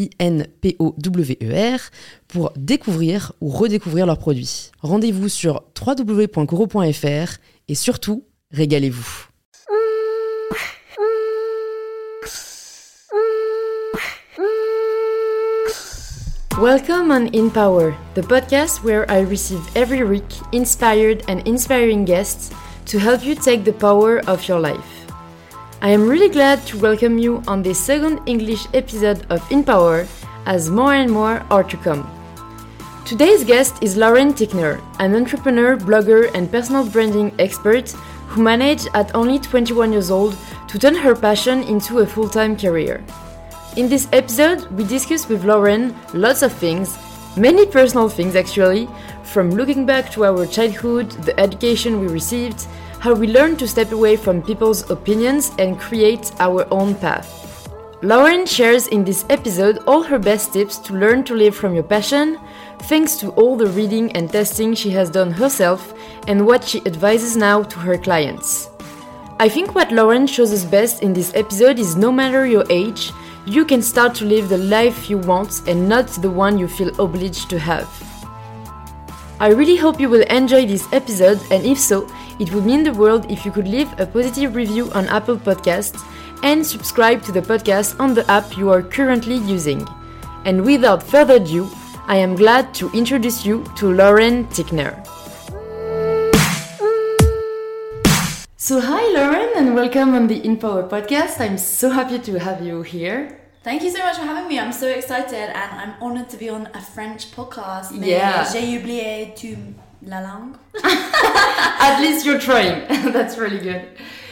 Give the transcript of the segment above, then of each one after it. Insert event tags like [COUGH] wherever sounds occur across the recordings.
I-N-P-O-W-E-R, pour découvrir ou redécouvrir leurs produits. Rendez-vous sur www.coro.fr et surtout, régalez-vous. Welcome on In Power, the podcast where I receive every week inspired and inspiring guests to help you take the power of your life. I am really glad to welcome you on this second English episode of In Power, as more and more are to come. Today's guest is Lauren Tickner, an entrepreneur, blogger, and personal branding expert who managed at only 21 years old to turn her passion into a full time career. In this episode, we discuss with Lauren lots of things, many personal things actually, from looking back to our childhood, the education we received, how we learn to step away from people's opinions and create our own path. Lauren shares in this episode all her best tips to learn to live from your passion, thanks to all the reading and testing she has done herself and what she advises now to her clients. I think what Lauren shows us best in this episode is no matter your age, you can start to live the life you want and not the one you feel obliged to have. I really hope you will enjoy this episode, and if so, it would mean the world if you could leave a positive review on Apple Podcasts and subscribe to the podcast on the app you are currently using. And without further ado, I am glad to introduce you to Lauren Tickner. So, hi Lauren, and welcome on the InPower podcast. I'm so happy to have you here. Thank you so much for having me. I'm so excited and I'm honored to be on a French podcast. Yeah. J'ai oublié tout la langue. [LAUGHS] At least you're trying. [LAUGHS] That's really good.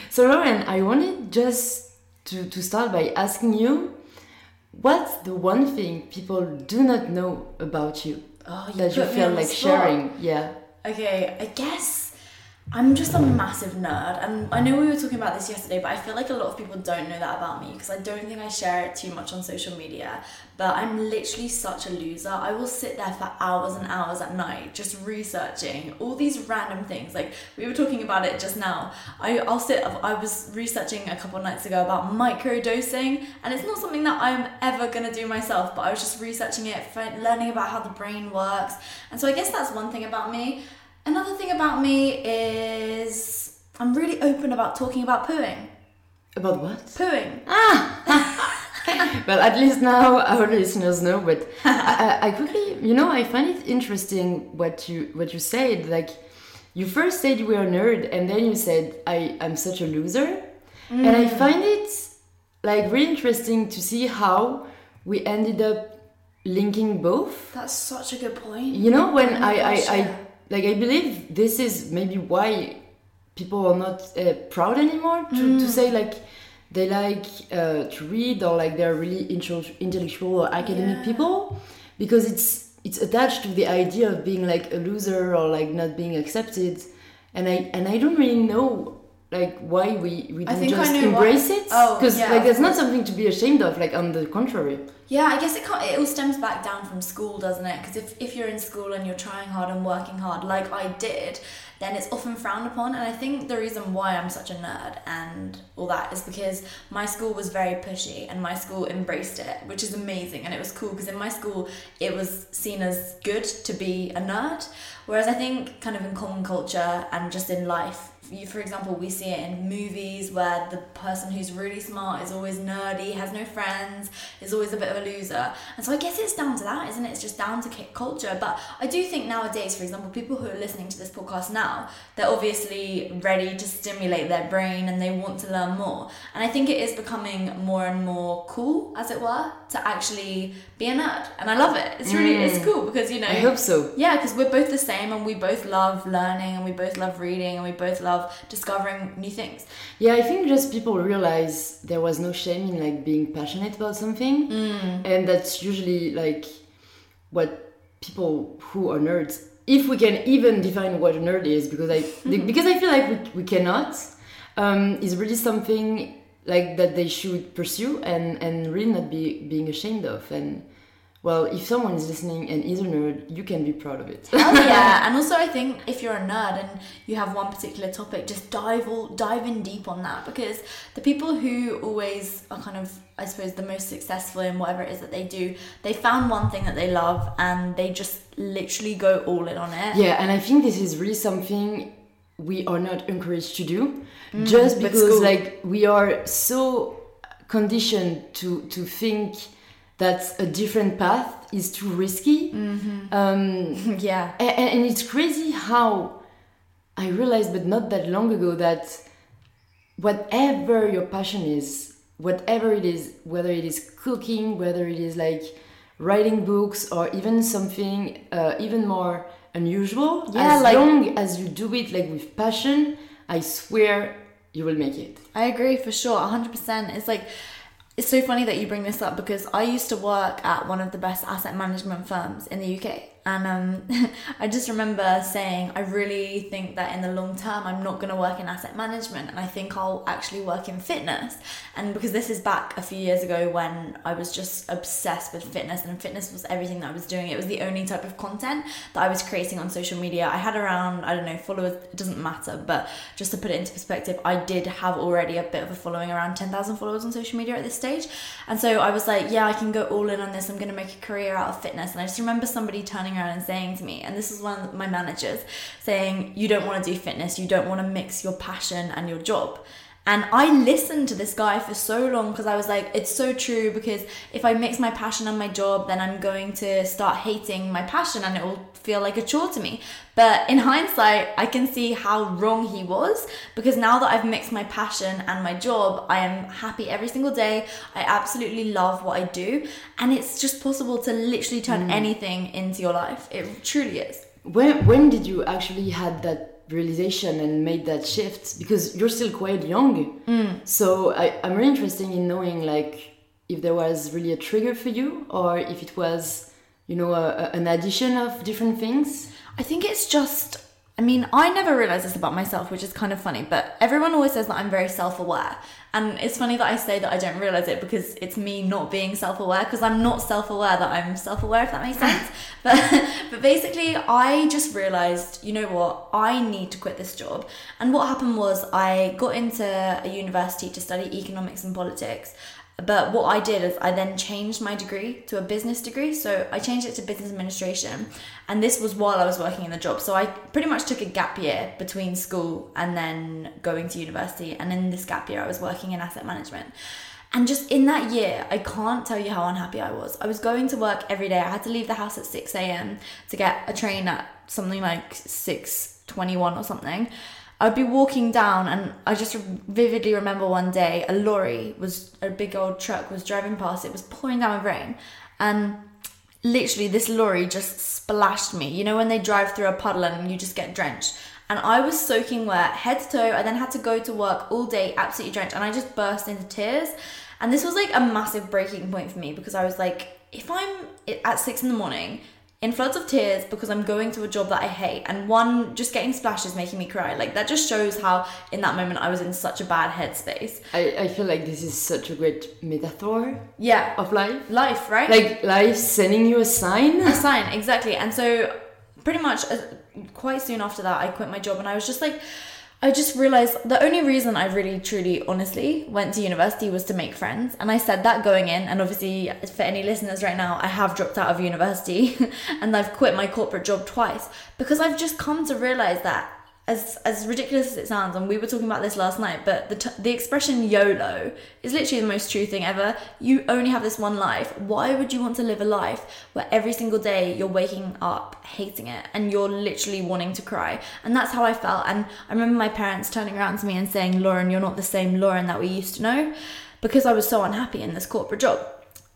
So, Lauren, I wanted just to, to start by asking you what's the one thing people do not know about you Oh, that you feel like sharing? Yeah. Okay, I guess I'm just a massive nerd, and I know we were talking about this yesterday, but I feel like a lot of people don't know that about me because I don't think I share it too much on social media. But I'm literally such a loser. I will sit there for hours and hours at night just researching all these random things. Like we were talking about it just now. I, I'll sit. I was researching a couple nights ago about microdosing, and it's not something that I'm ever gonna do myself. But I was just researching it, learning about how the brain works, and so I guess that's one thing about me. Another thing about me is I'm really open about talking about pooing. About what? Pooing. Ah! [LAUGHS] well, at least now our listeners know. But I, I I quickly, you know, I find it interesting what you what you said. Like, you first said you were a nerd, and then you said I am such a loser, and I find it like really interesting to see how we ended up linking both. That's such a good point. You know, when Oh I, I, gosh, I yeah. Like, I believe this is maybe why people are not uh, proud anymore to, Mm. to say like they like uh, to read or like they're really intellectual or academic Yeah. people because it's it's attached to the idea of being like a loser or like not being accepted, and I and I don't really know like why we we I don't think I just embrace it Oh, because yeah, like there's not something to be ashamed of like on the contrary Yeah, I guess it can't, it all stems back down from school, doesn't it? Because if, if you're in school and you're trying hard and working hard, like I did, then it's often frowned upon. And I think the reason why I'm such a nerd and all that is because my school was very pushy and my school embraced it, which is amazing. And it was cool because in my school, it was seen as good to be a nerd. Whereas I think, kind of in common culture and just in life, you, for example, we see it in movies where the person who's really smart is always nerdy, has no friends, is always a bit of of a loser. And so I guess it's down to that, isn't it? It's just down to culture. But I do think nowadays, for example, people who are listening to this podcast now, they're obviously ready to stimulate their brain and they want to learn more. And I think it is becoming more and more cool, as it were, to actually be a nerd. And I love it. It's really, mm. it's cool because, you know. I hope so. Yeah, because we're both the same and we both love learning and we both love reading and we both love discovering new things. Yeah, I think just people realize there was no shame in like being passionate about something. Mm. And that's usually like what people who are nerds if we can even define what a nerd is because i [LAUGHS] because i feel like we, we cannot um, is really something like that they should pursue and and really not be being ashamed of and well, if someone is listening and is a nerd, you can be proud of it. oh yeah, [LAUGHS] and also I think if you're a nerd and you have one particular topic, just dive all dive in deep on that because the people who always are kind of I suppose the most successful in whatever it is that they do, they found one thing that they love and they just literally go all in on it. Yeah, and I think this is really something we are not encouraged to do, mm, just because like we are so conditioned to to think that a different path is too risky. Mm-hmm. Um, [LAUGHS] yeah. And, and, it's crazy how I realized, but not that long ago, that whatever your passion is, whatever it is, whether it is cooking, whether it is like writing books, or even something uh, even more unusual, yeah, as like, long as you do it like with passion, I swear you will make it. I agree for sure, 100%. It's like, it's so funny that you bring this up because I used to work at one of the best asset management firms in the UK. And um, [LAUGHS] I just remember saying, I really think that in the long term, I'm not going to work in asset management and I think I'll actually work in fitness. And because this is back a few years ago when I was just obsessed with fitness and fitness was everything that I was doing. It was the only type of content that I was creating on social media. I had around, I don't know, followers, it doesn't matter, but just to put it into perspective, I did have already a bit of a following around 10,000 followers on social media at this stage. And so I was like, yeah, I can go all in on this. I'm going to make a career out of fitness. And I just remember somebody turning around and saying to me, and this is one of my managers saying, You don't want to do fitness, you don't want to mix your passion and your job. And I listened to this guy for so long because I was like, it's so true. Because if I mix my passion and my job, then I'm going to start hating my passion and it will feel like a chore to me. But in hindsight, I can see how wrong he was because now that I've mixed my passion and my job, I am happy every single day. I absolutely love what I do. And it's just possible to literally turn mm. anything into your life. It truly is. When, when did you actually had that realization and made that shift because you're still quite young mm. so I, i'm really interested in knowing like if there was really a trigger for you or if it was you know a, a, an addition of different things i think it's just I mean, I never realized this about myself, which is kind of funny, but everyone always says that I'm very self aware. And it's funny that I say that I don't realize it because it's me not being self aware because I'm not self aware that I'm self aware, if that makes sense. [LAUGHS] but, but basically, I just realized, you know what, I need to quit this job. And what happened was I got into a university to study economics and politics. But what I did is I then changed my degree to a business degree. So I changed it to business administration. And this was while I was working in the job. So I pretty much took a gap year between school and then going to university. And in this gap year, I was working in asset management. And just in that year, I can't tell you how unhappy I was. I was going to work every day. I had to leave the house at 6 a.m. to get a train at something like 6:21 or something. I'd be walking down, and I just vividly remember one day a lorry was a big old truck was driving past. It was pouring down with rain, and literally this lorry just splashed me. You know when they drive through a puddle and you just get drenched. And I was soaking wet, head to toe. I then had to go to work all day, absolutely drenched, and I just burst into tears. And this was like a massive breaking point for me because I was like, if I'm at six in the morning in floods of tears because I'm going to a job that I hate. And one, just getting splashed is making me cry. Like, that just shows how, in that moment, I was in such a bad headspace. I, I feel like this is such a great metaphor. Yeah. Of life. Life, right? Like, life sending you a sign. A sign, exactly. And so, pretty much, uh, quite soon after that, I quit my job and I was just like, I just realized the only reason I really, truly, honestly went to university was to make friends. And I said that going in. And obviously, for any listeners right now, I have dropped out of university [LAUGHS] and I've quit my corporate job twice because I've just come to realize that as as ridiculous as it sounds, and we were talking about this last night, but the t- the expression YOLO is literally the most true thing ever. You only have this one life. Why would you want to live a life where every single day you're waking up hating it and you're literally wanting to cry? And that's how I felt. And I remember my parents turning around to me and saying, "Lauren, you're not the same Lauren that we used to know," because I was so unhappy in this corporate job.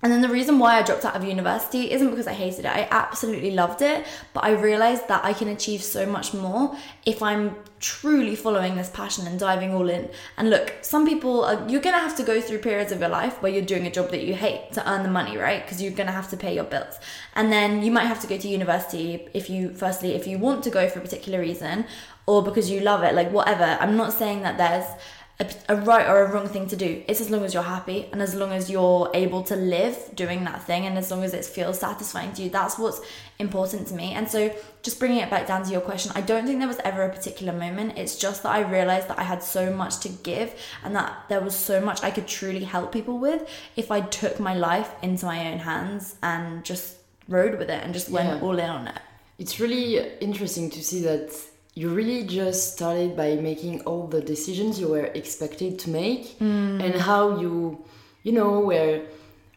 And then the reason why I dropped out of university isn't because I hated it. I absolutely loved it, but I realized that I can achieve so much more if I'm truly following this passion and diving all in. And look, some people are, you're going to have to go through periods of your life where you're doing a job that you hate to earn the money, right? Because you're going to have to pay your bills. And then you might have to go to university if you firstly if you want to go for a particular reason or because you love it, like whatever. I'm not saying that there's a, a, right or a wrong thing to do. It's as long as you're happy and as long as you're able to live doing that thing and as long as it feels satisfying to you. That's what's important to me. And so, just bringing it back down to your question, I don't think there was ever a particular moment. It's just that I realized that I had so much to give and that there was so much I could truly help people with if I took my life into my own hands and just rode with it and just went Yeah. all in on it. It's really interesting to see that you really just started by making all the decisions you were expected to make hmm. and how you you know were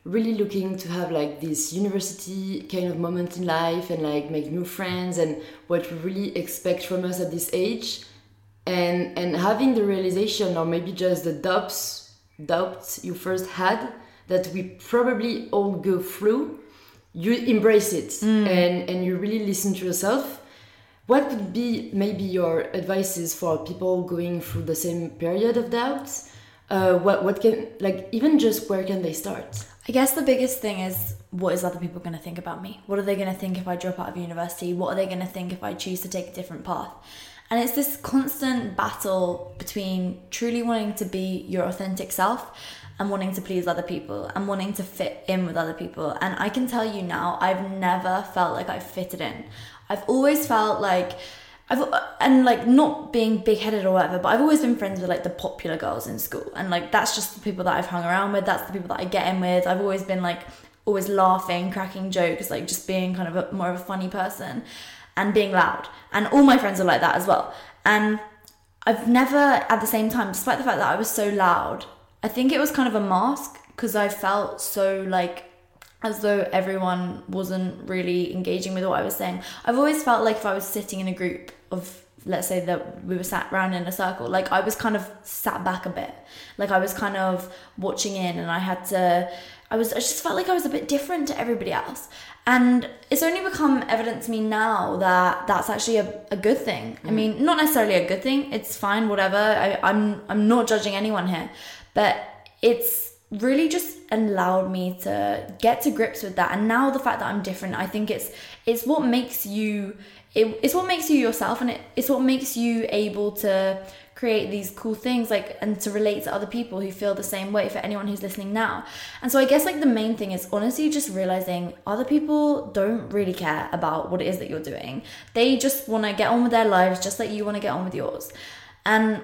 really looking to have like this university kind of moment in life and like make new friends and what we really expect from us at this age. And and having the realization or maybe just the doubts doubts you first had that we probably all go through you embrace it hmm. and and you really listen to yourself what would be maybe your advices for people going through the same period of doubts uh, what what can like even just where can they start I guess the biggest thing is what is other people going to think about me? What are they going to think if I drop out of university? What are they going to think if I choose to take a different path? And it's this constant battle between truly wanting to be your authentic self and wanting to please other people and wanting to fit in with other people. And I can tell you now, I've never felt like I've fitted in. I've always felt like I've and like not being big headed or whatever, but I've always been friends with like the popular girls in school, and like that's just the people that I've hung around with. That's the people that I get in with. I've always been like always laughing, cracking jokes, like just being kind of a, more of a funny person, and being loud. And all my friends are like that as well. And I've never, at the same time, despite the fact that I was so loud, I think it was kind of a mask because I felt so like as though everyone wasn't really engaging with what I was saying. I've always felt like if I was sitting in a group of let's say that we were sat around in a circle, like I was kind of sat back a bit. Like I was kind of watching in and I had to I was I just felt like I was a bit different to everybody else. And it's only become evident to me now that that's actually a, a good thing. I mm. mean, not necessarily a good thing. It's fine, whatever. I, I'm I'm not judging anyone here. But it's really just allowed me to get to grips with that. And now the fact that i'm different i think it's it's what makes you it, it's what makes you yourself and it, it's what makes you able to create these cool things like and to relate to other people who feel the same way for anyone who's listening now. And so i guess like the main thing is honestly just realizing other people don't really care about what it is that you're doing. They just want to get on with their lives just like you want to get on with yours. And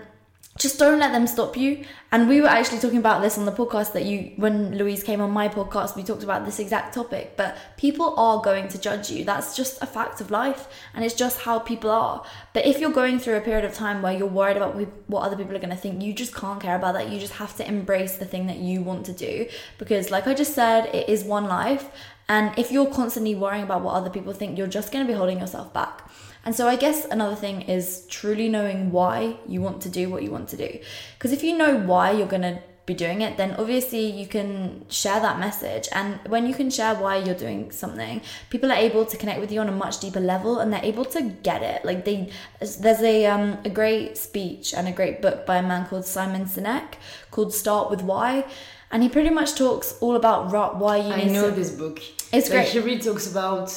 just don't let them stop you. And we were actually talking about this on the podcast that you, when Louise came on my podcast, we talked about this exact topic. But people are going to judge you. That's just a fact of life, and it's just how people are. But if you're going through a period of time where you're worried about what other people are going to think, you just can't care about that. You just have to embrace the thing that you want to do. Because, like I just said, it is one life. And if you're constantly worrying about what other people think, you're just going to be holding yourself back. And so I guess another thing is truly knowing why you want to do what you want to do. Because if you know why you're going to be doing it, then obviously you can share that message. And when you can share why you're doing something, people are able to connect with you on a much deeper level and they're able to get it. Like they there's a um a great speech and a great book by a man called Simon Sinek called Start with Why. And he pretty much talks all about why you I know to this book. It's like great. He really talks about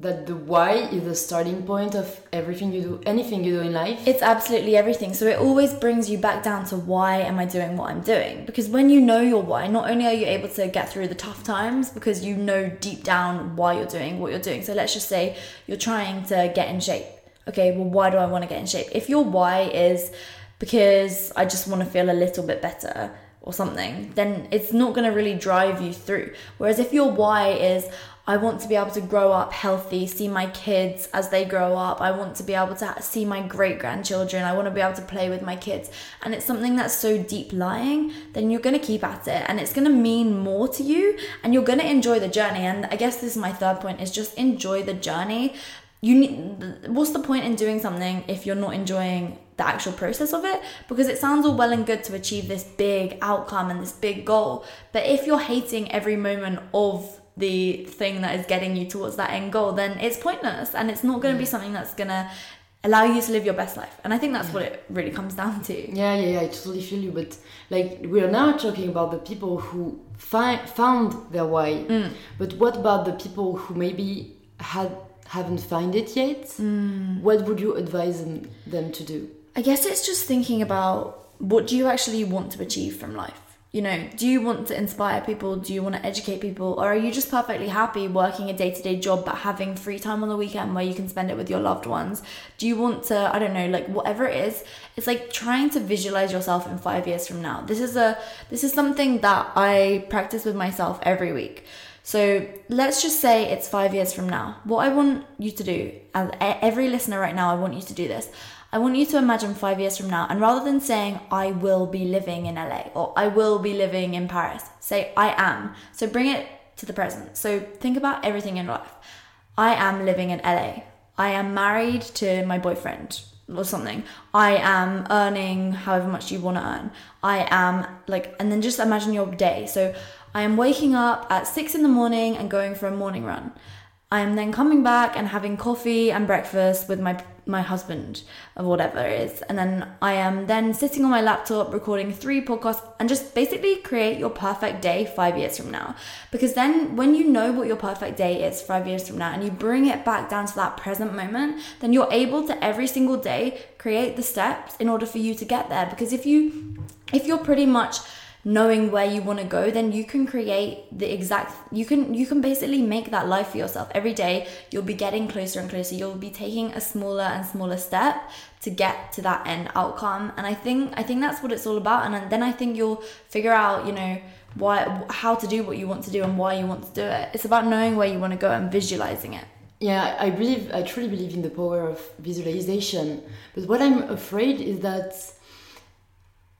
that the why is the starting point of everything you do, anything you do in life. It's absolutely everything. So it always brings you back down to why am I doing what I'm doing? Because when you know your why, not only are you able to get through the tough times because you know deep down why you're doing what you're doing. So let's just say you're trying to get in shape. Okay, well, why do I want to get in shape? If your why is because I just want to feel a little bit better or something, then it's not going to really drive you through. Whereas if your why is, I want to be able to grow up healthy, see my kids as they grow up. I want to be able to see my great grandchildren. I want to be able to play with my kids. And it's something that's so deep lying, then you're going to keep at it and it's going to mean more to you and you're going to enjoy the journey. And I guess this is my third point is just enjoy the journey. You need what's the point in doing something if you're not enjoying the actual process of it because it sounds all well and good to achieve this big outcome and this big goal but if you're hating every moment of the thing that is getting you towards that end goal, then it's pointless and it's not going to be something that's going to allow you to live your best life. And I think that's what it really comes down to. Yeah, yeah, yeah, I totally feel you. But like, we are now talking about the people who fi- found their why. Mm. But what about the people who maybe had haven't found it yet? Mm. What would you advise them, them to do? I guess it's just thinking about what do you actually want to achieve from life? You know, do you want to inspire people? Do you want to educate people? Or are you just perfectly happy working a day to day job but having free time on the weekend where you can spend it with your loved ones? Do you want to, I don't know, like whatever it is, it's like trying to visualize yourself in five years from now. This is a, this is something that I practice with myself every week. So let's just say it's five years from now. What I want you to do, as every listener right now, I want you to do this. I want you to imagine five years from now, and rather than saying, I will be living in LA or I will be living in Paris, say, I am. So bring it to the present. So think about everything in life. I am living in LA. I am married to my boyfriend or something. I am earning however much you want to earn. I am like, and then just imagine your day. So I am waking up at six in the morning and going for a morning run. I am then coming back and having coffee and breakfast with my my husband or whatever it is. And then I am then sitting on my laptop recording three podcasts and just basically create your perfect day five years from now. Because then when you know what your perfect day is five years from now and you bring it back down to that present moment, then you're able to every single day create the steps in order for you to get there. Because if you if you're pretty much knowing where you want to go then you can create the exact you can you can basically make that life for yourself. Every day you'll be getting closer and closer. You'll be taking a smaller and smaller step to get to that end outcome. And i think i think that's what it's all about. And then i think you'll figure out you know why how to do what you want to do and why you want to do it. It's about knowing where you want to go and visualizing it. Yeah i believe i truly believe in the power of visualization. But what i'm afraid is that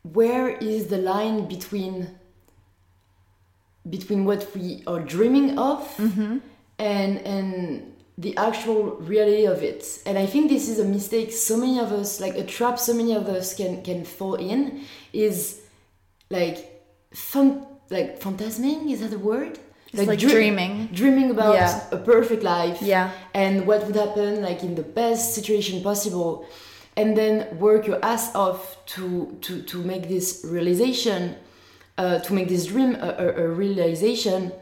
where is the line between between what we are dreaming of mm-hmm. and and the actual reality of it? And i think this is a mistake so many of us like a trap so many of us can can fall in is like fun like phantasming is that a word? It's like, like dreaming. dreaming about yeah. a perfect life. Yeah. And what would happen like in the best situation possible and then work your ass off to to to make this realization uh, to make this dream a, a, a, realization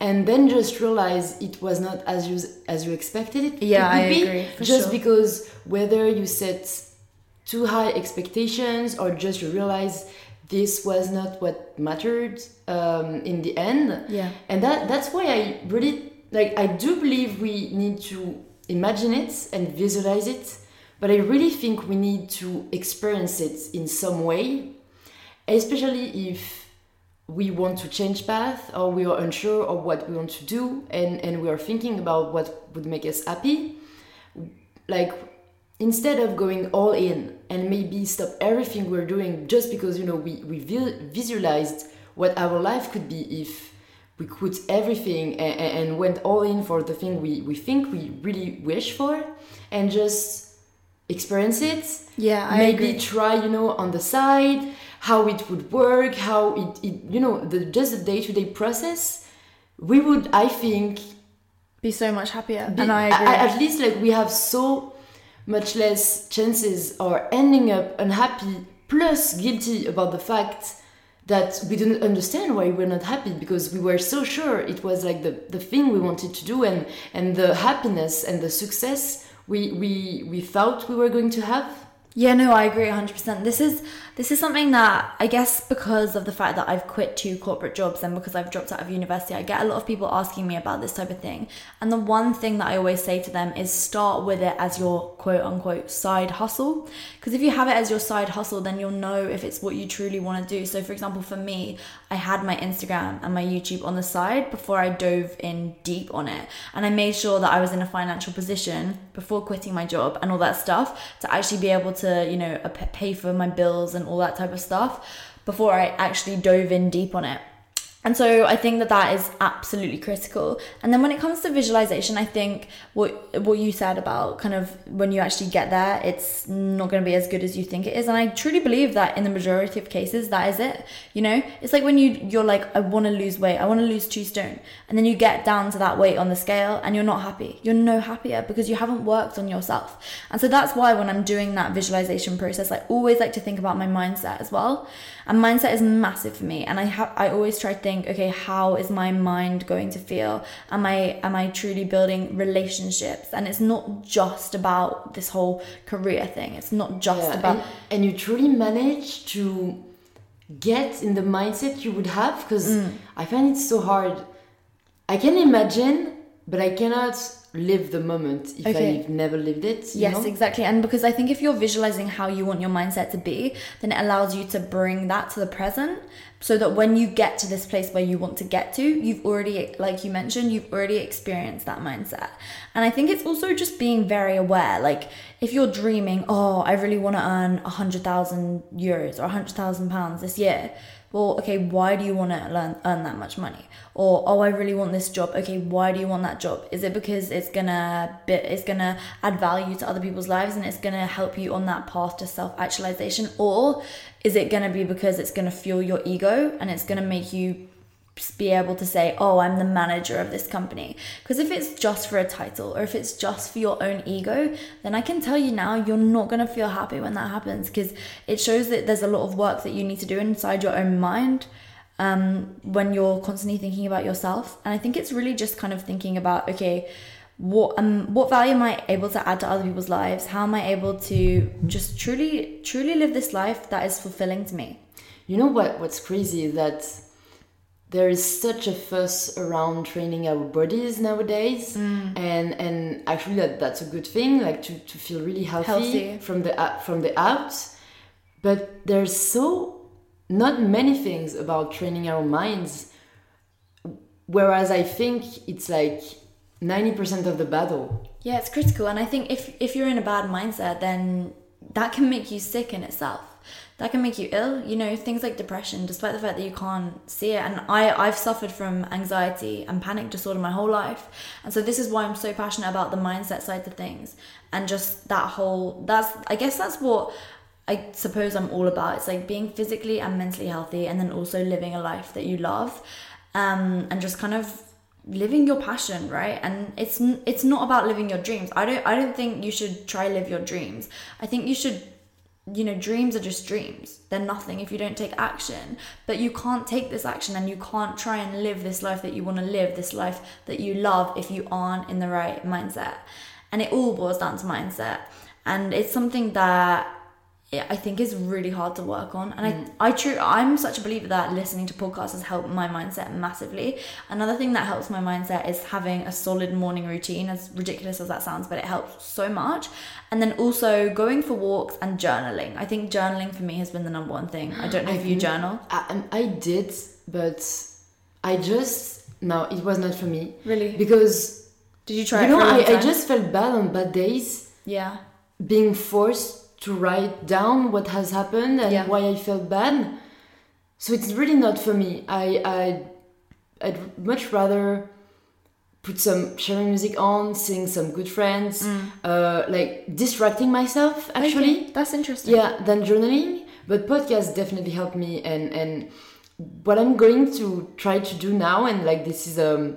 and then just realize it was not as you as you expected it yeah it i agree just sure. because whether you set too high expectations or just you realize this was not what mattered um, in the end yeah and that that's why i really like i do believe we need to imagine it and visualize it but I really think we need to experience it in some way, especially if we want to change path or we are unsure of what we want to do and, and we are thinking about what would make us happy. Like instead of going all in and maybe stop everything we're doing just because you know we, we visualized what our life could be if we quit everything and, and went all in for the thing we, we think we really wish for and just experience it. Yeah I maybe agree. try you know on the side how it would work how it, it you know the just the day-to-day process. We would i think be so much happier be, and i agree. at least like we have so much less chances or ending up unhappy plus guilty about the fact that we didn't understand why we're not happy because we were so sure it was like the, the thing we wanted to do and and the happiness and the success we we we thought we were going to have Yeah, no, I agree 100%. This is this is something that I guess because of the fact that I've quit two corporate jobs and because I've dropped out of university, I get a lot of people asking me about this type of thing. And the one thing that I always say to them is start with it as your quote unquote side hustle. Because if you have it as your side hustle, then you'll know if it's what you truly want to do. So, for example, for me, I had my Instagram and my YouTube on the side before I dove in deep on it. And I made sure that I was in a financial position before quitting my job and all that stuff to actually be able to, you know, pay for my bills and all that type of stuff before I actually dove in deep on it. And so I think that that is absolutely critical. And then when it comes to visualization, I think what what you said about kind of when you actually get there, it's not going to be as good as you think it is. And I truly believe that in the majority of cases, that is it. You know, it's like when you you're like, I want to lose weight, I want to lose two stone, and then you get down to that weight on the scale, and you're not happy. You're no happier because you haven't worked on yourself. And so that's why when I'm doing that visualization process, I always like to think about my mindset as well. And mindset is massive for me. And I have I always try to think, okay, how is my mind going to feel? Am I am I truly building relationships? And it's not just about this whole career thing. It's not just yeah, about and, and you truly manage to get in the mindset you would have because mm. I find it so hard. I can imagine, but I cannot live the moment if okay. I've never lived it. yes, know? exactly. And because I think if you're visualizing how you want your mindset to be, then it allows you to bring that to the present so that when you get to this place where you want to get to, you've already, like you mentioned, you've already experienced that mindset. And I think it's also just being very aware. Like if you're dreaming, oh, I really want to earn a hundred thousand euros or a hundred thousand pounds this year well, okay, why do you want to learn, earn that much money? Or, oh, I really want this job. Okay, why do you want that job? Is it because it's gonna be, it's gonna add value to other people's lives and it's gonna help you on that path to self actualization? Or is it gonna be because it's gonna fuel your ego and it's gonna make you be able to say, oh, I'm the manager of this company. Because if it's just for a title or if it's just for your own ego, then I can tell you now, you're not going to feel happy when that happens because it shows that there's a lot of work that you need to do inside your own mind um, when you're constantly thinking about yourself. And I think it's really just kind of thinking about, okay, what um what value am I able to add to other people's lives? How am I able to just truly truly live this life that is fulfilling to me? You know what what's crazy that there is such a fuss around training our bodies nowadays. Mm. and and actually that that's a good thing like to, to feel really healthy, healthy. from the uh, from the out. But there's so not many things about training our minds whereas i think it's like 90% of the battle. Yeah it's critical. And i think if if you're in a bad mindset then that can make you sick in itself that can make you ill you know things like depression despite the fact that you can't see it. And i i've suffered from anxiety and panic disorder my whole life. And so this is why i'm so passionate about the mindset side of things and just that whole that's i guess that's what i suppose i'm all about. It's like being physically and mentally healthy and then also living a life that you love um, and just kind of living your passion right? And it's it's not about living your dreams. I don't i don't think you should try live your dreams. I think you should you know, dreams are just dreams. They're nothing if you don't take action. But you can't take this action and you can't try and live this life that you want to live, this life that you love if you aren't in the right mindset. And it all boils down to mindset. And it's something that I think is really hard to work on. And mm. I, I true, I'm such a believer that listening to podcasts has helped my mindset massively. Another thing that helps my mindset is having a solid morning routine, as ridiculous as that sounds, but it helps so much. And then also going for walks and journaling. I think journaling for me has been the number one thing. I don't know I if you journal. I, um, I did, but I just, no, it was not for me. Really? Because, did you try you know, I, I just felt bad on bad days. Yeah. Being forced to write down what has happened and yeah. why I felt bad. So it's really not for me. I I I'd much rather put some sharing music on, seeing some good friends, mm. uh, like distracting myself actually. Okay. That's interesting. Yeah, than journaling. But podcasts definitely help me and and what I'm going to try to do now and like this is um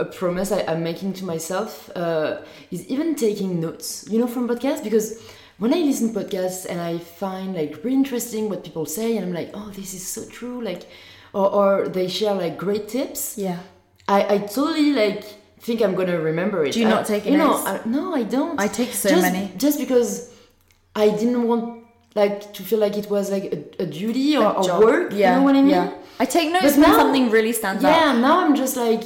a promise I, am making to myself uh, is even taking notes, you know, from podcasts because when I listen to podcasts and I find like really interesting what people say, and I'm like, oh, this is so true, like, or, or they share like great tips. Yeah. I, I totally like think I'm gonna remember it. Do you not take it? You know, I, no, I don't. I take so just, many. Just because I didn't want like to feel like it was like a, a duty or A a work. Yeah, You know what I mean? yeah. I take notes But when now- something really stands out. Yeah, now I'm just like,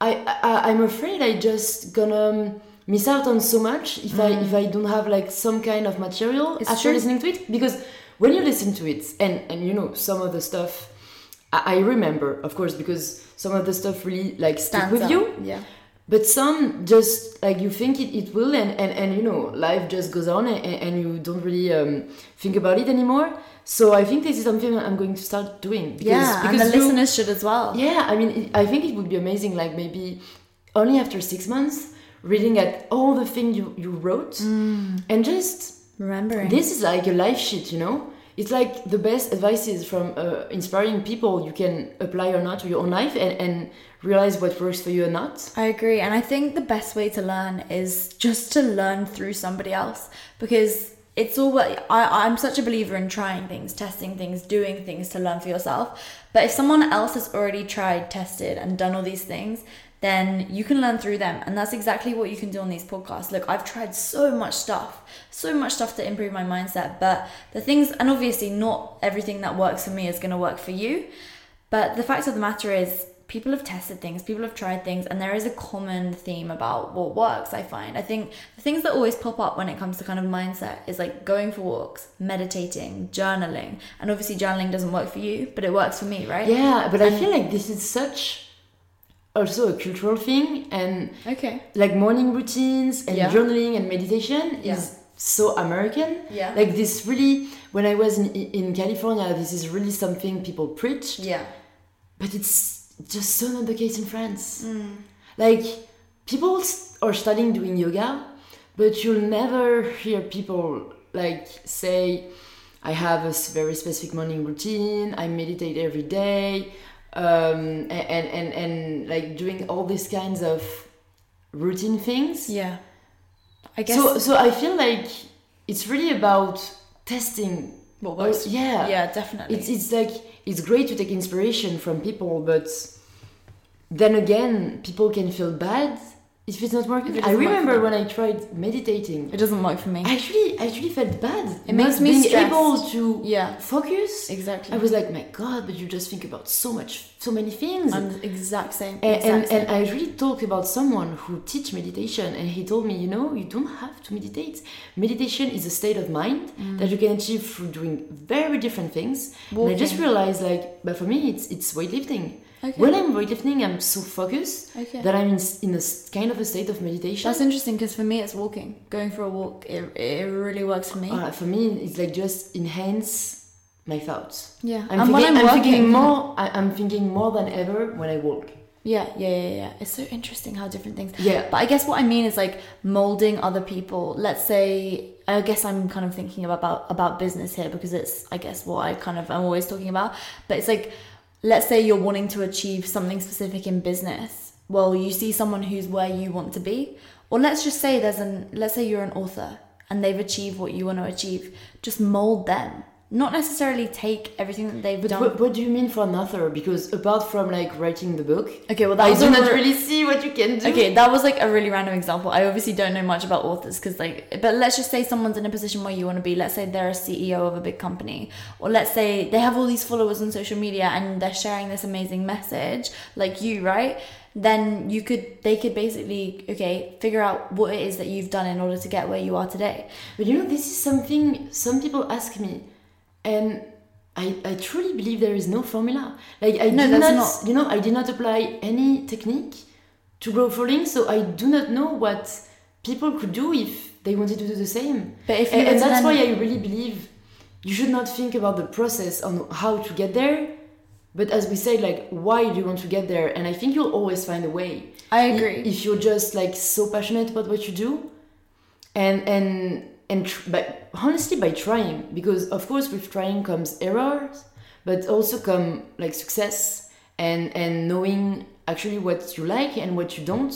I, I I'm afraid I just gonna um, miss out on so much if I if I don't have like some kind of material Mm. It's after true. listening to it because when you listen to it and and you know some of the stuff I, I remember of course because some of the stuff really like stick with out. you Yeah. but some just like you think it, it will and, and and you know life just goes on and, and you don't really um, think about it anymore so I think this is something I'm going to start doing because, yeah, and the because you- listeners should as well. yeah, I mean, I think it would be amazing, like maybe only after six months, reading at all the things you, you wrote, Mm. and just Remembering. this is like a life sheet, you know? It's like the best advices from uh, inspiring people you can apply or not to your own life and, and realize what works for you or not. I agree, and I think the best way to learn is just to learn through somebody else because it's all. I I'm such a believer in trying things, testing things, doing things to learn for yourself. But if someone else has already tried, tested, and done all these things, then you can learn through them, and that's exactly what you can do on these podcasts. Look, I've tried so much stuff, so much stuff to improve my mindset, but the things, and obviously not everything that works for me is going to work for you. But the fact of the matter is, people have tested things, people have tried things, and there is a common theme about what works, I find. I think the things that always pop up when it comes to kind of mindset is like going for walks, meditating, journaling. And obviously, journaling doesn't work for you, but it works for me, right? Yeah, but I feel like this is such also a cultural thing and Okay. like morning routines and Yeah. journaling and meditation Yeah. is so American. Yeah. Like this really when I was in in California, this is really something people preach, yeah. but it's just so not the case in France. Mm. Like people are studying doing yoga, but you'll never hear people like say I have a very specific morning routine, I meditate every day, um, and, and, and, like doing all these kinds of routine things. Yeah. I guess. So, so I feel like it's really about testing. what Oh, yeah. Yeah, definitely. It's, it's like, it's great to take inspiration from people, but then again, people can feel bad if it's not working. It I doesn't work for remember when I tried meditating. it doesn't work for me. I actually, I actually felt bad. It makes not me being stressed. able to yeah. focus. Exactly. I was like, my God, but you just think about so much, so many things. I'm the exact same. and, exact and, same. and I really talked about someone who teach meditation and he told me, you know, you don't have to meditate. Meditation is a state of mind Mm. that you can achieve through doing very different things. And I just realized like, but for me, it's, it's weightlifting. Okay. When I'm weightlifting, I'm so focused okay. that I'm in, in a kind of a state of meditation. That's interesting because for me it's walking. Going for a walk, it, it really works for me. Uh, for me, it's like just enhance my thoughts. yeah, I'm, and when thinking, I'm I'm working thinking more. I, I'm thinking more than ever when I walk. Yeah, yeah, yeah, yeah. It's so interesting how different things. Yeah. But I guess what I mean is like molding other people. Let's say I guess I'm kind of thinking about about business here because it's I guess what I kind of I'm always talking about. But it's like let's say you're wanting to achieve something specific in business. Well, you see someone who's where you want to be, or let's just say there's an let's say you're an author and they've achieved what you want to achieve. Just mold them. Not necessarily take everything that they've But done. what, what do you mean for an author? Because apart from like writing the book, okay, well I do not re- really see what you can do. Okay, that was like a really random example. I obviously don't know much about authors because, like, but let's just say someone's in a position where you want to be. Let's say they're a CEO of a big company, or let's say they have all these followers on social media and they're sharing this amazing message, like you, right? Then you could, they could basically, okay, figure out what it is that you've done in order to get where you are today. But you know, this is something some people ask me, and I, I truly believe there is no formula. Like I No, did that's not, you know, I did not apply any technique to grow following, so I do not know what people could do if they wanted to do the same. But if And, and that's why I really believe you should not think about the process on how to get there, but as we say, like why do you want to get there? And I think you'll always find a way. I I- agree. If you're just like so passionate about what you do, and and and tr- but honestly by trying, because of course with trying comes errors, but also come like success and and knowing actually what you like and what you don't.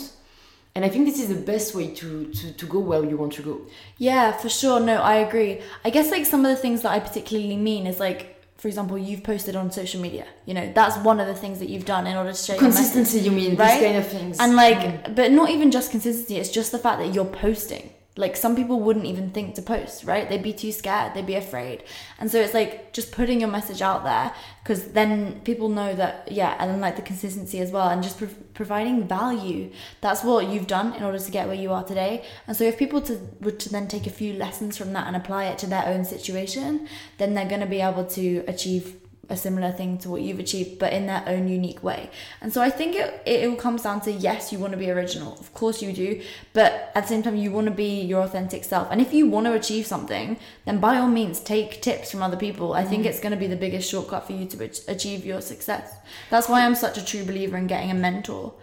And I think this is the best way to, to, to go where you want to go. Yeah, for sure. No, I agree. I guess like some of the things that I particularly mean is like, for example, you've posted on social media. You know, that's one of the things that you've done in order to show your message. Consistency, you mean, Right? these kind of things. And like, Mm. but not even just consistency. It's just the fact that you're posting. Like some people wouldn't even think to post right? They'd be too scared. They'd be afraid. And so it's like just putting your message out there because then people know that yeah and then like the consistency as well and just pro- providing value. That's what you've done in order to get where you are today. And so if people to, would to then take a few lessons from that and apply it to their own situation then they're going to be able to achieve a similar thing to what you've achieved, but in their own unique way. And so I think it, it, it comes down to yes, you want to be original. Of course you do. But at the same time, you want to be your authentic self. And if you want to achieve something, then by all means, take tips from other people. I think mm. it's going to be the biggest shortcut for you to achieve your success. That's why I'm such a true believer in getting a mentor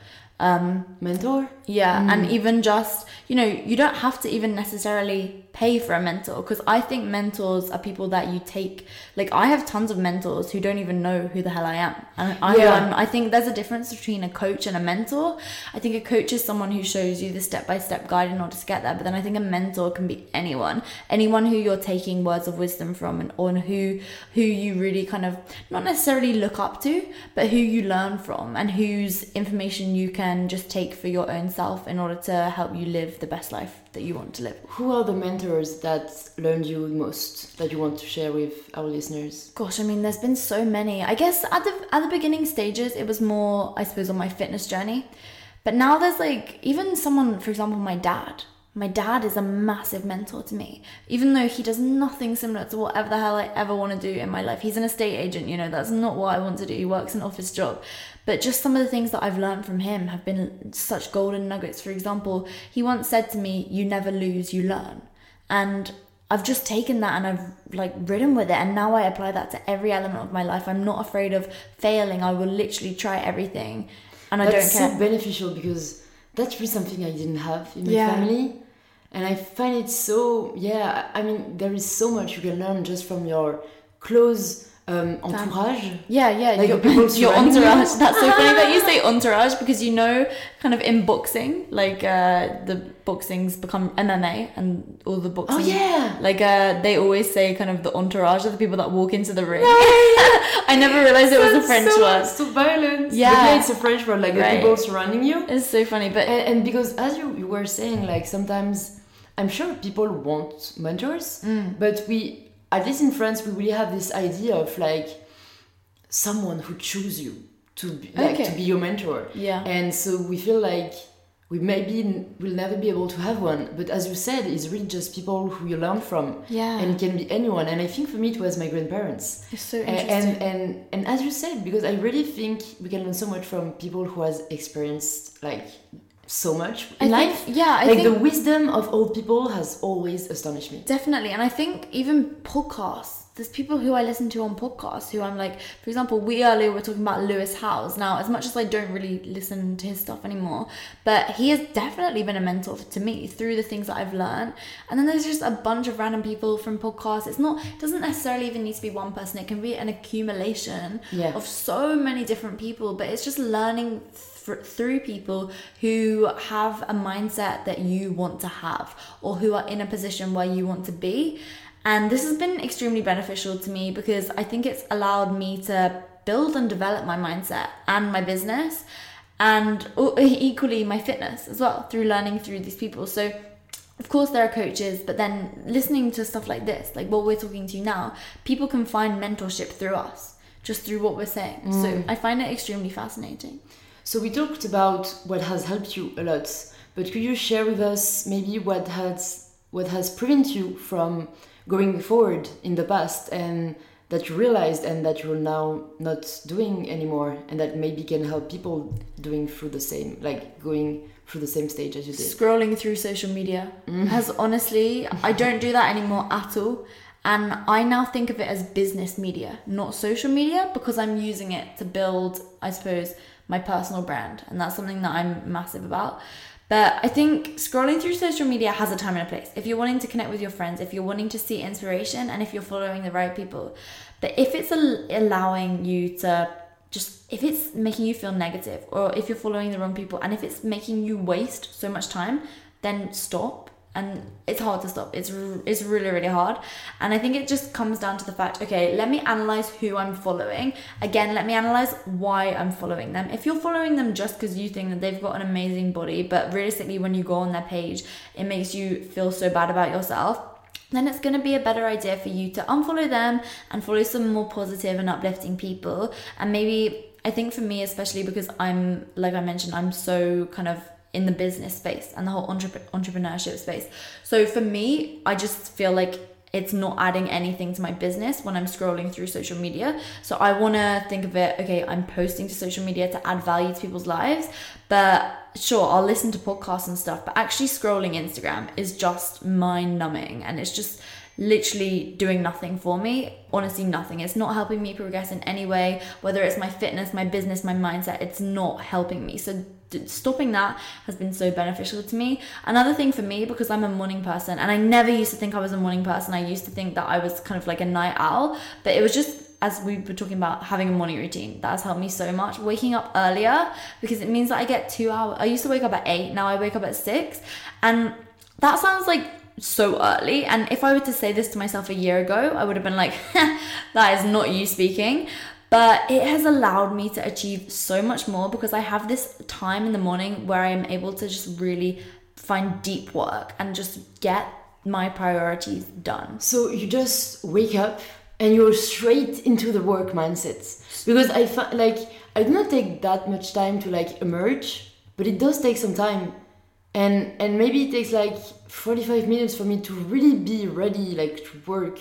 um, mentor. Yeah, mm. and even just you know you don't have to even necessarily pay for a mentor because I think mentors are people that you take. Like I have tons of mentors who don't even know who the hell I am, and I yeah. I think there's a difference between a coach and a mentor. I think a coach is someone who shows you the step by step guide in order to get there, but then I think a mentor can be anyone, anyone who you're taking words of wisdom from, and on who who you really kind of not necessarily look up to, but who you learn from, and whose information you can can just take for your own self in order to help you live the best life that you want to live. Who are the mentors that learned you most that you want to share with our listeners? Gosh, I mean, there's been so many. I guess at the at the beginning stages, it was more, I suppose, on my fitness journey. But now there's like even someone, for example, my dad. My dad is a massive mentor to me, even though he does nothing similar to whatever the hell I ever want to do in my life. He's an estate agent, you know, that's not what I want to do. He works an office job. But just some of the things that I've learned from him have been such golden nuggets. For example, he once said to me, You never lose, you learn. And I've just taken that and I've like ridden with it and now I apply that to every element of my life. I'm not afraid of failing. I will literally try everything and I that's don't care. so beneficial because that's really something I didn't have in my yeah. family. And I find it so yeah, I mean there is so much you can learn just from your close um, entourage. Yeah, yeah, like your, [LAUGHS] your entourage. That's so [LAUGHS] funny that you say entourage because you know, kind of in boxing, like uh, the boxing's become MMA and all the boxing. Oh yeah. Like uh, they always say, kind of the entourage of the people that walk into the ring. [LAUGHS] I never realized it was a French so, word. So violent. Yeah. But yeah, it's a French word, like right. the people surrounding you. It's so funny, but and, and because as you, you were saying, like sometimes. I'm sure people want mentors, mm. but we at least in France, we really have this idea of like someone who choose you to be, like okay. to be your mentor. Yeah. And so we feel like we maybe will never be able to have one. But as you said, it's really just people who you learn from. Yeah. And it can be anyone. And I think for me it was my grandparents. It's so interesting. And and and as you said, because I really think we can learn so much from people who has experienced like so much in I life. Think, yeah, I like think the wisdom of old people has always astonished me. Definitely, and I think even podcasts. There's people who I listen to on podcasts who I'm like, for example, we earlier were talking about Lewis Howes. Now, as much as I don't really listen to his stuff anymore, but he has definitely been a mentor to me through the things that I've learned. And then there's just a bunch of random people from podcasts. It's not, it doesn't necessarily even need to be one person. It can be an accumulation yeah. of so many different people. But it's just learning through people who have a mindset that you want to have or who are in a position where you want to be. And this has been extremely beneficial to me because I think it's allowed me to build and develop my mindset and my business and [LAUGHS] equally my fitness as well through learning through these people. So of course there are coaches but then listening to stuff like this like what we're talking to now people can find mentorship through us just through what we're saying mm. so i find it extremely fascinating so we talked about what has helped you a lot, but could you share with us maybe what has what has prevented you from going forward in the past and that you realized and that you're now not doing anymore and that maybe can help people doing through the same like going through the same stage as you did scrolling through social media mm. has honestly i don't do that anymore at all and i now think of it as business media not social media because i'm using it to build i suppose my personal brand. And that's something that I'm massive about. But I think scrolling through social media has a time and a place. If you're wanting to connect with your friends, if you're wanting to see inspiration, and if you're following the right people. But if it's allowing you to just, if it's making you feel negative, or if you're following the wrong people, and if it's making you waste so much time, then stop and it's hard to stop. It's it's really really hard. And i think it just comes down to the fact okay let me analyze who i'm following. Again let me analyze why i'm following them. If you're following them just because you think that they've got an amazing body but realistically when you go on their page it makes you feel so bad about yourself then it's going to be a better idea for you to unfollow them and follow some more positive and uplifting people. And maybe, I think for me, especially because I'm, like I mentioned, I'm so kind of in the business space and the whole entrep- entrepreneurship space. So for me, I just feel like it's not adding anything to my business when I'm scrolling through social media. So I want to think of it, okay, I'm posting to social media to add value to people's lives, but sure, I'll listen to podcasts and stuff, but actually scrolling Instagram is just mind numbing and it's just literally doing nothing for me. Honestly, nothing. It's not helping me progress in any way, whether it's my fitness, my business, my mindset, it's not helping me. So stopping that has been so beneficial to me. Another thing for me, because I'm a morning person, and I never used to think I was a morning person, I used to think that I was kind of like a night owl, but it was just as we were talking about having a morning routine that has helped me so much waking up earlier because it means that i get two hours i used to wake up at eight now i wake up at six and that sounds like so early and if i were to say this to myself a year ago i would have been like [LAUGHS] that is not you speaking but it has allowed me to achieve so much more because I have this time in the morning where I am able to just really find deep work and just get my priorities done. So you just wake up and you're straight into the work mindset. Because I find like I do not take that much time to like emerge, but it does take some time, and and maybe it takes like forty five minutes for me to really be ready like to work,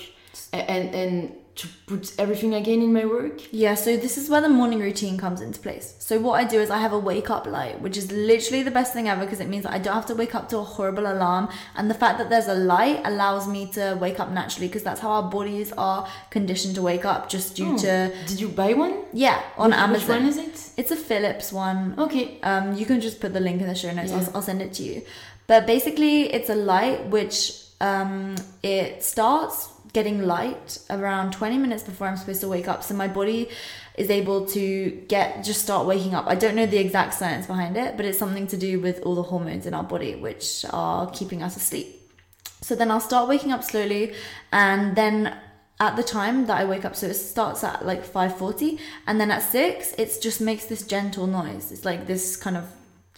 and and to put everything again in my work? Yeah, so this is where the morning routine comes into place. So what I do is I have a wake up light, which is literally the best thing ever because it means I don't have to wake up to a horrible alarm. And the fact that there's a light allows me to wake up naturally because that's how our bodies are conditioned to wake up just due oh, to. Did you buy one? Yeah, on which, Amazon. Which one is it? It's a Philips one. Okay. Um, you can just put the link in the show notes. Yeah. I'll, I'll send it to you. But basically, it's a light which um, it starts getting light around 20 minutes before I'm supposed to wake up. So my body is able to get just start waking up. I don't know the exact science behind it, but it's something to do with all the hormones in our body which are keeping us asleep. So then I'll start waking up slowly and then at the time that I wake up so it starts at like 5:40 and then at 6 it just makes this gentle noise. It's like this kind of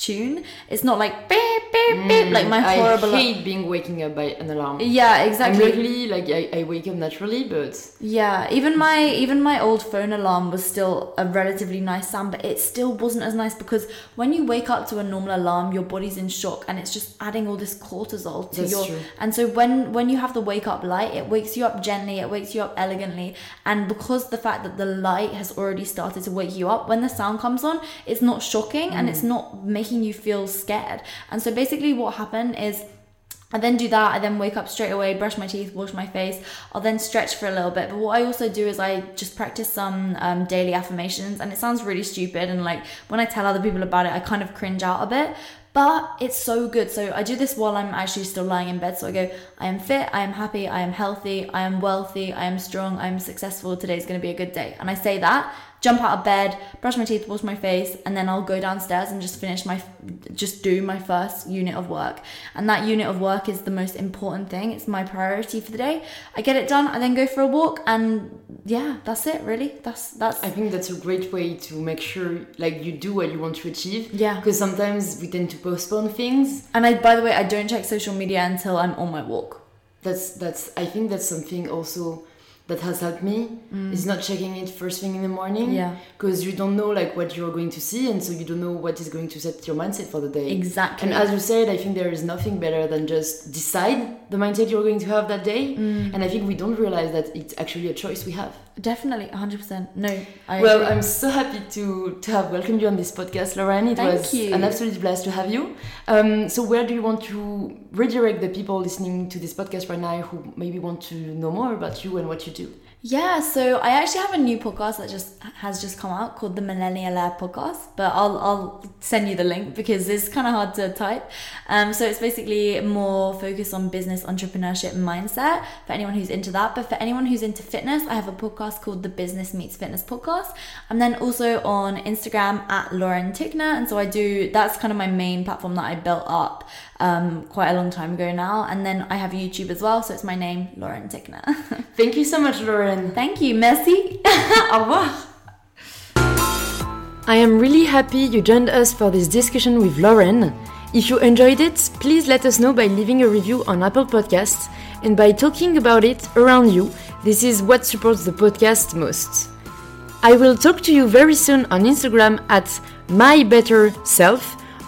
tune. It's not like beep beep mm, beep like my horrible. I hate being waking up by an alarm. Yeah, exactly. I'm luckily like I, I wake up naturally, but yeah, even my even my old phone alarm was still a relatively nice sound, but it still wasn't as nice because when you wake up to a normal alarm, your body's in shock and it's just adding all this cortisol to That's your. True. And so when when you have the wake up light, it wakes you up gently, it wakes you up elegantly, and because the fact that the light has already started to wake you up, when the sound comes on, it's not shocking mm. and it's not making making you feel scared. And so basically, what happened is I then do that. I then wake up straight away, brush my teeth, wash my face. I'll then stretch for a little bit. But what I also do is I just practice some um, daily affirmations. And it sounds really stupid. And like when I tell other people about it, I kind of cringe out a bit. But it's so good. So I do this while I'm actually still lying in bed. So I go, I am fit, I am happy, I am healthy, I am wealthy, I am strong, I am successful. Today's going to be a good day. And I say that jump out of bed, brush my teeth, wash my face, and then I'll go downstairs and just finish my, just do my first unit of work. And that unit of work is the most important thing. It's my priority for the day. I get it done. I then go for a walk, and yeah, that's it. Really, that's that's. I think that's a great way to make sure like you do what you want to achieve. Yeah. Because sometimes we tend to postpone things. And I, by the way, I don't check social media until I'm on my walk. That's that's. I think that's something also that has helped me mm. is not checking it first thing in the morning yeah because you don't know like what you're going to see and so you don't know what is going to set your mindset for the day exactly and as you said i think there is nothing better than just decide the mindset you're going to have that day mm. and i think we don't realize that it's actually a choice we have definitely 100% no I well agree. i'm so happy to to have welcomed you on this podcast lauren it Thank was you. an absolute blast to have you um, so where do you want to redirect the people listening to this podcast right now who maybe want to know more about you and what you do yeah, so I actually have a new podcast that just has just come out called the Millennialaire Podcast, but I'll I'll send you the link because it's kind of hard to type. Um, so it's basically more focused on business entrepreneurship mindset for anyone who's into that. But for anyone who's into fitness, I have a podcast called the Business Meets Fitness Podcast. and then also on Instagram at Lauren Tickner, and so I do that's kind of my main platform that I built up um, quite a long time ago now. And then I have YouTube as well, so it's my name, Lauren Tickner. [LAUGHS] Thank you so much, Lauren. Thank you, merci. [LAUGHS] Au revoir. I am really happy you joined us for this discussion with Lauren. If you enjoyed it, please let us know by leaving a review on Apple Podcasts and by talking about it around you. This is what supports the podcast most. I will talk to you very soon on Instagram at my better self